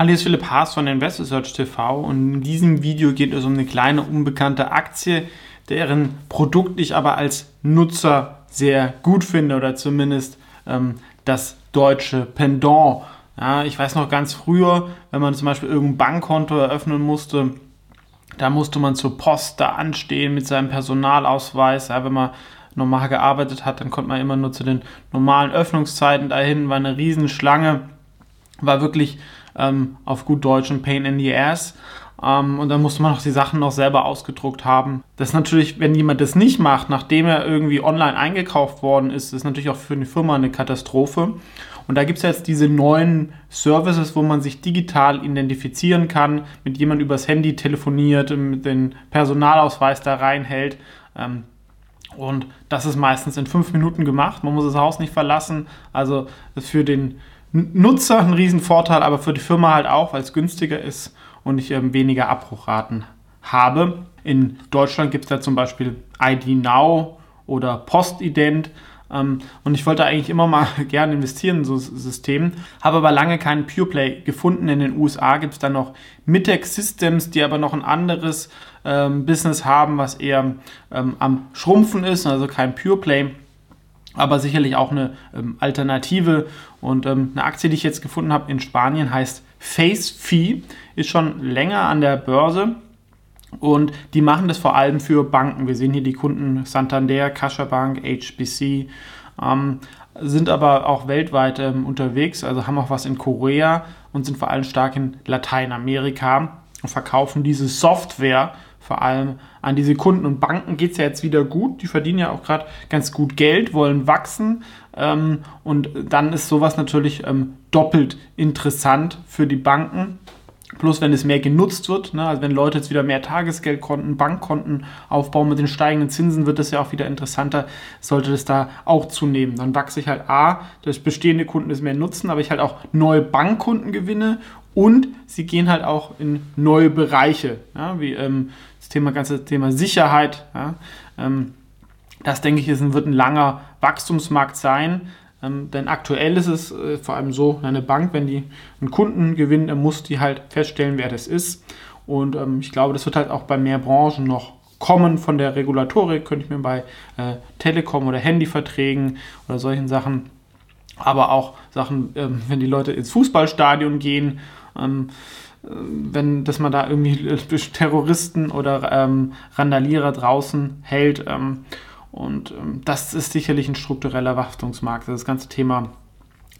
Hallo, hier ist Philipp Haas von Investor Search TV und in diesem Video geht es um eine kleine unbekannte Aktie, deren Produkt ich aber als Nutzer sehr gut finde oder zumindest ähm, das deutsche Pendant. Ja, ich weiß noch ganz früher, wenn man zum Beispiel irgendein Bankkonto eröffnen musste, da musste man zur Post da anstehen mit seinem Personalausweis. Ja, wenn man normal gearbeitet hat, dann konnte man immer nur zu den normalen Öffnungszeiten dahin, war eine Riesenschlange, war wirklich ähm, auf gut Deutsch ein Pain in the Ass. Ähm, und dann musste man auch die Sachen noch selber ausgedruckt haben. Das ist natürlich, wenn jemand das nicht macht, nachdem er irgendwie online eingekauft worden ist, ist natürlich auch für eine Firma eine Katastrophe. Und da gibt es jetzt diese neuen Services, wo man sich digital identifizieren kann, mit jemandem übers Handy telefoniert, mit dem Personalausweis da reinhält. Ähm, und das ist meistens in fünf Minuten gemacht. Man muss das Haus nicht verlassen. Also für den Nutzer ein Riesenvorteil, aber für die Firma halt auch, weil es günstiger ist und ich ähm, weniger Abbruchraten habe. In Deutschland gibt es da zum Beispiel ID Now oder Postident. Ähm, und ich wollte eigentlich immer mal gerne investieren in so ein System, habe aber lange keinen PurePlay gefunden. In den USA gibt es dann noch Mitex Systems, die aber noch ein anderes ähm, Business haben, was eher ähm, am Schrumpfen ist, also kein PurePlay aber sicherlich auch eine ähm, Alternative. Und ähm, eine Aktie, die ich jetzt gefunden habe in Spanien, heißt Face Fee, ist schon länger an der Börse. Und die machen das vor allem für Banken. Wir sehen hier die Kunden Santander, Bank, HBC, ähm, sind aber auch weltweit ähm, unterwegs, also haben auch was in Korea und sind vor allem stark in Lateinamerika und verkaufen diese Software vor allem an diese Kunden. Und Banken geht es ja jetzt wieder gut. Die verdienen ja auch gerade ganz gut Geld, wollen wachsen. Ähm, und dann ist sowas natürlich ähm, doppelt interessant für die Banken. Plus, wenn es mehr genutzt wird, ne, also wenn Leute jetzt wieder mehr Tagesgeldkonten, Bankkonten aufbauen mit den steigenden Zinsen, wird das ja auch wieder interessanter, sollte das da auch zunehmen. Dann wachse ich halt A, dass bestehende Kunden es mehr nutzen, aber ich halt auch neue Bankkunden gewinne und sie gehen halt auch in neue Bereiche, ja, wie ähm, das Thema, ganze Thema Sicherheit. Ja, ähm, das denke ich, ist, wird ein langer Wachstumsmarkt sein. Ähm, denn aktuell ist es äh, vor allem so, eine Bank, wenn die einen Kunden gewinnt, dann muss die halt feststellen, wer das ist. Und ähm, ich glaube, das wird halt auch bei mehr Branchen noch kommen von der Regulatorik. Könnte ich mir bei äh, Telekom oder Handyverträgen oder solchen Sachen, aber auch Sachen, ähm, wenn die Leute ins Fußballstadion gehen ähm, äh, wenn, dass man da irgendwie Terroristen oder ähm, Randalierer draußen hält. Ähm, und ähm, das ist sicherlich ein struktureller Wachstumsmarkt. Das ganze Thema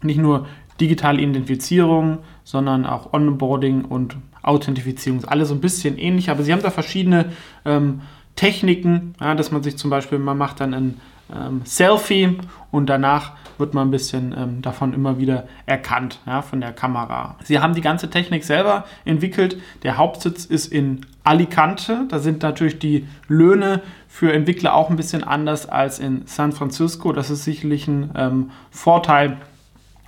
nicht nur digitale Identifizierung, sondern auch Onboarding und Authentifizierung. Alles so ein bisschen ähnlich, aber sie haben da verschiedene ähm, Techniken, ja, dass man sich zum Beispiel, man macht dann ein ähm, Selfie und danach wird man ein bisschen ähm, davon immer wieder erkannt ja, von der Kamera. Sie haben die ganze Technik selber entwickelt. Der Hauptsitz ist in Alicante. Da sind natürlich die Löhne für Entwickler auch ein bisschen anders als in San Francisco. Das ist sicherlich ein ähm, Vorteil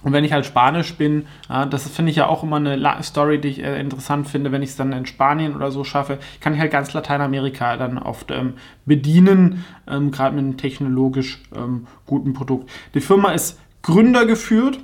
und wenn ich halt Spanisch bin, das finde ich ja auch immer eine Story, die ich äh, interessant finde, wenn ich es dann in Spanien oder so schaffe, kann ich halt ganz Lateinamerika dann oft ähm, bedienen, ähm, gerade mit einem technologisch ähm, guten Produkt. Die Firma ist Gründer geführt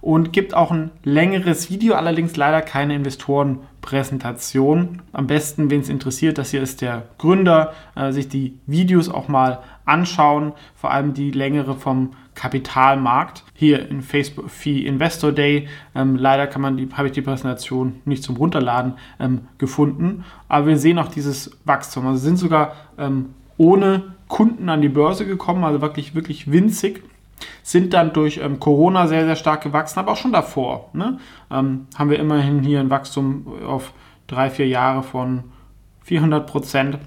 und gibt auch ein längeres Video, allerdings leider keine Investorenpräsentation. Am besten, wen es interessiert, das hier ist der Gründer, äh, sich die Videos auch mal anschauen, vor allem die längere vom Kapitalmarkt. Hier in Facebook Fee Investor Day. Ähm, leider kann man die, habe ich die Präsentation nicht zum Runterladen ähm, gefunden. Aber wir sehen auch dieses Wachstum. Also sind sogar ähm, ohne Kunden an die Börse gekommen, also wirklich, wirklich winzig. Sind dann durch ähm, Corona sehr, sehr stark gewachsen, aber auch schon davor. Ne? Ähm, haben wir immerhin hier ein Wachstum auf drei, vier Jahre von 400 Prozent.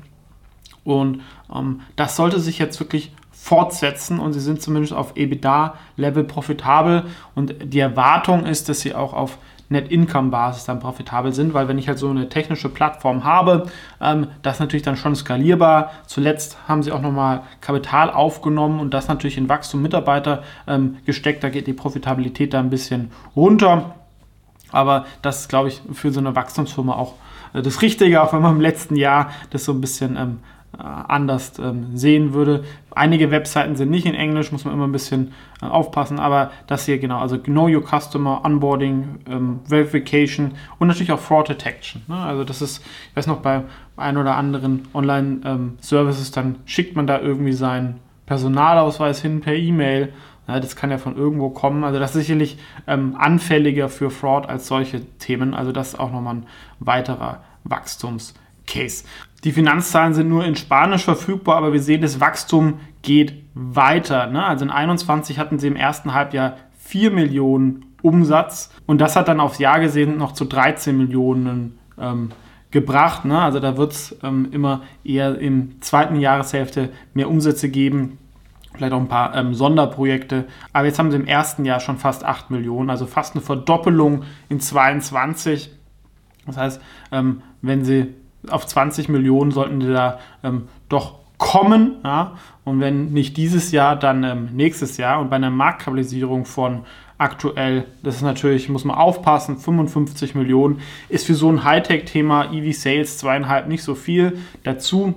Und ähm, das sollte sich jetzt wirklich fortsetzen und sie sind zumindest auf EBITDA-Level profitabel und die Erwartung ist, dass sie auch auf Net-Income-Basis dann profitabel sind, weil wenn ich halt so eine technische Plattform habe, ähm, das ist natürlich dann schon skalierbar. Zuletzt haben sie auch nochmal Kapital aufgenommen und das natürlich in Wachstum Mitarbeiter ähm, gesteckt. Da geht die Profitabilität da ein bisschen runter. Aber das ist, glaube ich, für so eine Wachstumsfirma auch äh, das Richtige, auch wenn man im letzten Jahr das so ein bisschen ähm, äh, anders ähm, sehen würde. Einige Webseiten sind nicht in Englisch, muss man immer ein bisschen äh, aufpassen, aber das hier genau, also Know Your Customer, Onboarding, ähm, Verification und natürlich auch Fraud Detection. Ne? Also das ist, ich weiß noch, bei ein oder anderen Online-Services, ähm, dann schickt man da irgendwie seinen Personalausweis hin per E-Mail. Ja, das kann ja von irgendwo kommen. Also das ist sicherlich ähm, anfälliger für Fraud als solche Themen. Also das ist auch nochmal ein weiterer Wachstumscase. Die Finanzzahlen sind nur in Spanisch verfügbar, aber wir sehen, das Wachstum geht weiter. Ne? Also in 2021 hatten sie im ersten Halbjahr 4 Millionen Umsatz und das hat dann aufs Jahr gesehen noch zu 13 Millionen ähm, gebracht. Ne? Also da wird es ähm, immer eher im zweiten Jahreshälfte mehr Umsätze geben. Vielleicht auch ein paar ähm, Sonderprojekte. Aber jetzt haben sie im ersten Jahr schon fast 8 Millionen, also fast eine Verdoppelung in 22. Das heißt, ähm, wenn sie auf 20 Millionen sollten die da ähm, doch kommen. Ja? Und wenn nicht dieses Jahr, dann ähm, nächstes Jahr. Und bei einer Marktkapitalisierung von aktuell. Das ist natürlich, muss man aufpassen, 55 Millionen ist für so ein Hightech-Thema EV Sales zweieinhalb nicht so viel. Dazu,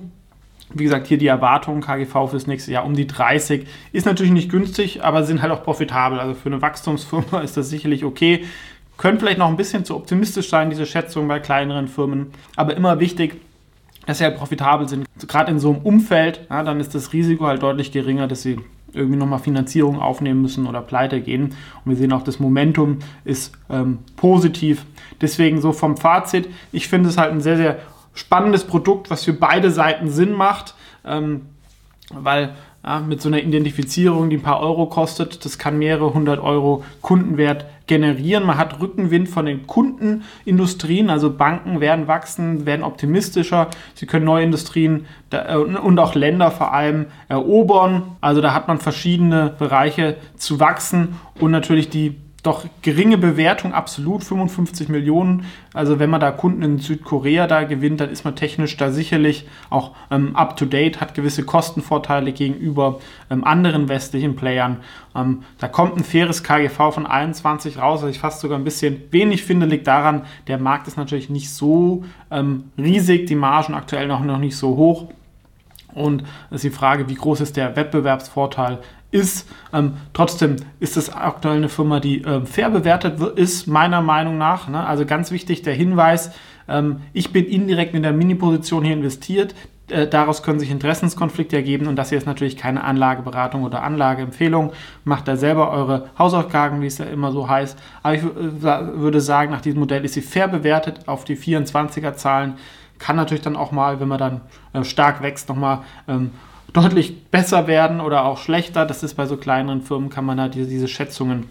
wie gesagt, hier die Erwartungen KGV fürs nächste Jahr um die 30. Ist natürlich nicht günstig, aber sind halt auch profitabel. Also für eine Wachstumsfirma ist das sicherlich okay. Können vielleicht noch ein bisschen zu optimistisch sein, diese Schätzung bei kleineren Firmen. Aber immer wichtig, dass sie halt profitabel sind. Gerade in so einem Umfeld, ja, dann ist das Risiko halt deutlich geringer, dass sie irgendwie nochmal Finanzierung aufnehmen müssen oder pleite gehen. Und wir sehen auch, das Momentum ist ähm, positiv. Deswegen so vom Fazit, ich finde es halt ein sehr, sehr spannendes Produkt, was für beide Seiten Sinn macht, ähm, weil ja, mit so einer Identifizierung, die ein paar Euro kostet, das kann mehrere hundert Euro Kundenwert generieren. Man hat Rückenwind von den Kundenindustrien, also Banken werden wachsen, werden optimistischer. Sie können neue Industrien äh, und auch Länder vor allem erobern. Also da hat man verschiedene Bereiche zu wachsen und natürlich die doch geringe Bewertung, absolut 55 Millionen. Also wenn man da Kunden in Südkorea da gewinnt, dann ist man technisch da sicherlich auch ähm, up to date, hat gewisse Kostenvorteile gegenüber ähm, anderen westlichen Playern. Ähm, da kommt ein faires KGV von 21 raus, was ich fast sogar ein bisschen wenig finde, liegt daran, der Markt ist natürlich nicht so ähm, riesig, die Margen aktuell noch, noch nicht so hoch. Und ist die Frage, wie groß ist der Wettbewerbsvorteil ist. Ähm, trotzdem ist es aktuell eine Firma, die äh, fair bewertet ist, meiner Meinung nach. Ne? Also ganz wichtig der Hinweis, ähm, ich bin indirekt in der Mini-Position hier investiert. Äh, daraus können sich Interessenskonflikte ergeben und das hier ist natürlich keine Anlageberatung oder Anlageempfehlung. Macht da selber eure Hausaufgaben, wie es ja immer so heißt. Aber ich äh, würde sagen, nach diesem Modell ist sie fair bewertet auf die 24er Zahlen. Kann natürlich dann auch mal, wenn man dann äh, stark wächst, nochmal ähm, deutlich besser werden oder auch schlechter. Das ist bei so kleineren Firmen, kann man halt diese, diese Schätzungen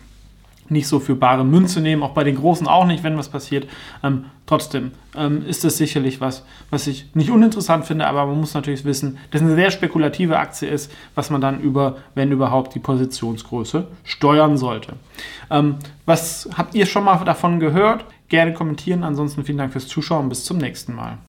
nicht so für bare Münze nehmen, auch bei den großen auch nicht, wenn was passiert. Ähm, trotzdem ähm, ist das sicherlich was, was ich nicht uninteressant finde, aber man muss natürlich wissen, dass eine sehr spekulative Aktie ist, was man dann über, wenn überhaupt, die Positionsgröße steuern sollte. Ähm, was habt ihr schon mal davon gehört? Gerne kommentieren. Ansonsten vielen Dank fürs Zuschauen. Bis zum nächsten Mal.